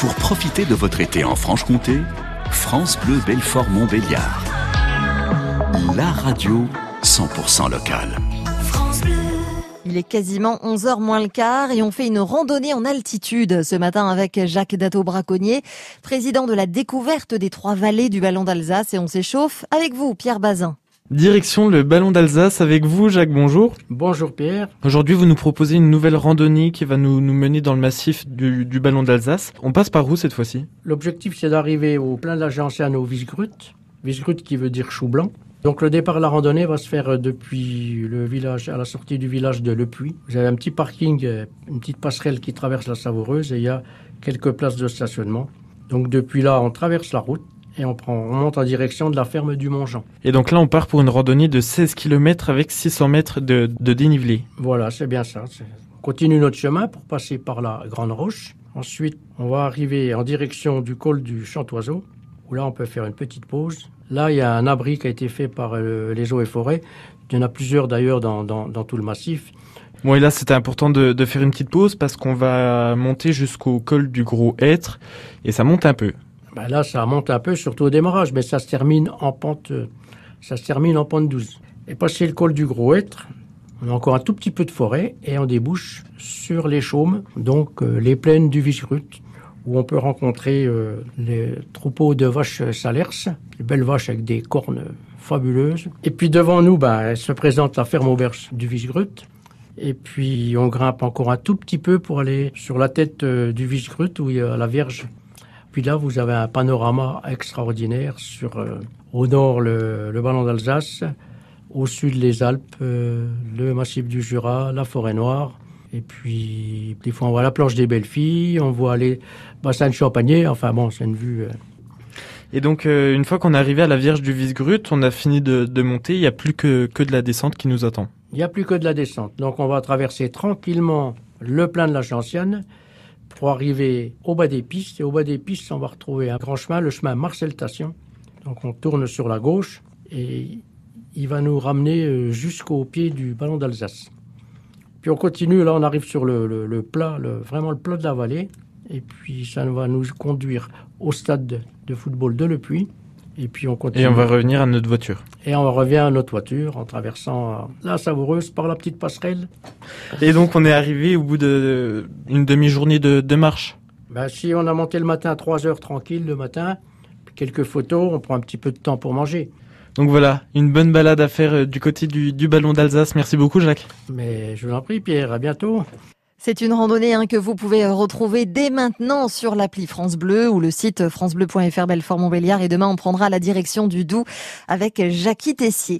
Pour profiter de votre été en Franche-Comté, France Bleu Belfort Montbéliard. La radio 100% locale. Il est quasiment 11h moins le quart et on fait une randonnée en altitude ce matin avec Jacques Dato-Braconnier, président de la découverte des trois vallées du Ballon d'Alsace et on s'échauffe avec vous, Pierre Bazin. Direction le Ballon d'Alsace avec vous, Jacques, bonjour. Bonjour Pierre. Aujourd'hui, vous nous proposez une nouvelle randonnée qui va nous, nous mener dans le massif du, du Ballon d'Alsace. On passe par où cette fois-ci? L'objectif, c'est d'arriver au plein de la Gentiane au Visgrut. Visgrut qui veut dire chou blanc. Donc le départ de la randonnée va se faire depuis le village, à la sortie du village de Le Puy. Vous avez un petit parking, euh, une petite passerelle qui traverse la Savoureuse et il y a quelques places de stationnement. Donc depuis là, on traverse la route et on, prend, on monte en direction de la ferme du Mont-Jean. Et donc là, on part pour une randonnée de 16 km avec 600 mètres de, de dénivelé. Voilà, c'est bien ça. On continue notre chemin pour passer par la Grande Roche. Ensuite, on va arriver en direction du col du Chantoiseau, où là, on peut faire une petite pause. Là, il y a un abri qui a été fait par euh, les eaux et forêts. Il y en a plusieurs d'ailleurs dans, dans, dans tout le massif. Bon, et là, c'était important de, de, faire une petite pause parce qu'on va monter jusqu'au col du Gros Hêtre et ça monte un peu. Ben là, ça monte un peu, surtout au démarrage, mais ça se termine en pente, ça se termine en pente douce. Et passer le col du Gros Hêtre, on a encore un tout petit peu de forêt et on débouche sur les chaumes, donc euh, les plaines du Visgrut, où on peut rencontrer euh, les troupeaux de vaches salers, les belles vaches avec des cornes fabuleuses. Et puis devant nous, ben, se présente la ferme auberge du Visgrut. Et puis on grimpe encore un tout petit peu pour aller sur la tête euh, du Visgrut où il y a la Vierge puis là, vous avez un panorama extraordinaire sur, euh, au nord, le, le ballon d'Alsace, au sud, les Alpes, euh, le massif du Jura, la forêt noire. Et puis, des fois, on voit la planche des belles filles, on voit les bassins de Champagné. Enfin bon, c'est une vue. Euh... Et donc, une fois qu'on est arrivé à la Vierge du Visgrut, on a fini de, de monter, il n'y a plus que, que de la descente qui nous attend. Il n'y a plus que de la descente. Donc, on va traverser tranquillement le plein de la Gentiane pour arriver au bas des pistes. Et au bas des pistes, on va retrouver un grand chemin, le chemin Marcel Tation. Donc on tourne sur la gauche et il va nous ramener jusqu'au pied du ballon d'Alsace. Puis on continue, là on arrive sur le, le, plat, vraiment le plat de la vallée. Et puis ça va nous conduire au stade de, de football de Le Puy. Et puis on continue. Et on va revenir à notre voiture. Et on revient à notre voiture en traversant la Savoureuse par la petite passerelle. Et donc on est arrivé au bout de une demi-journée de, de, marche. Ben, si on a monté le matin à 3 heures tranquille le matin, quelques photos, on prend un petit peu de temps pour manger. Donc voilà, une bonne balade à faire du côté du, du ballon d'Alsace. Merci beaucoup Jacques. Mais je vous en prie Pierre, à bientôt. C'est une randonnée hein, que vous pouvez retrouver dès maintenant sur l'appli France Bleu ou le site francebleu.fr Belfort Montbéliard et demain on prendra la direction du Doubs avec Jackie Tessier.